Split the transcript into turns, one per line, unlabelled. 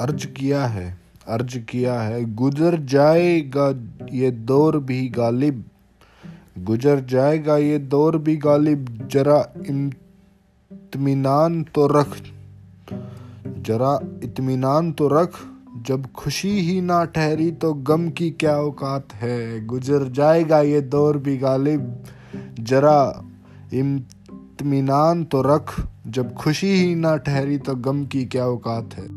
अर्ज़ किया है, अर्ज़ किया है, गुजर जाएगा ये दौर भी गालिब, गुजर जाएगा ये दौर भी गालिब, जरा इतमान तो रख, जरा इतमान तो रख, जब खुशी ही ना ठहरी तो गम की क्या औकात है, गुजर जाएगा ये दौर भी गालिब, जरा इतमान तो रख, जब खुशी ही ना ठहरी तो गम की क्या औकात है।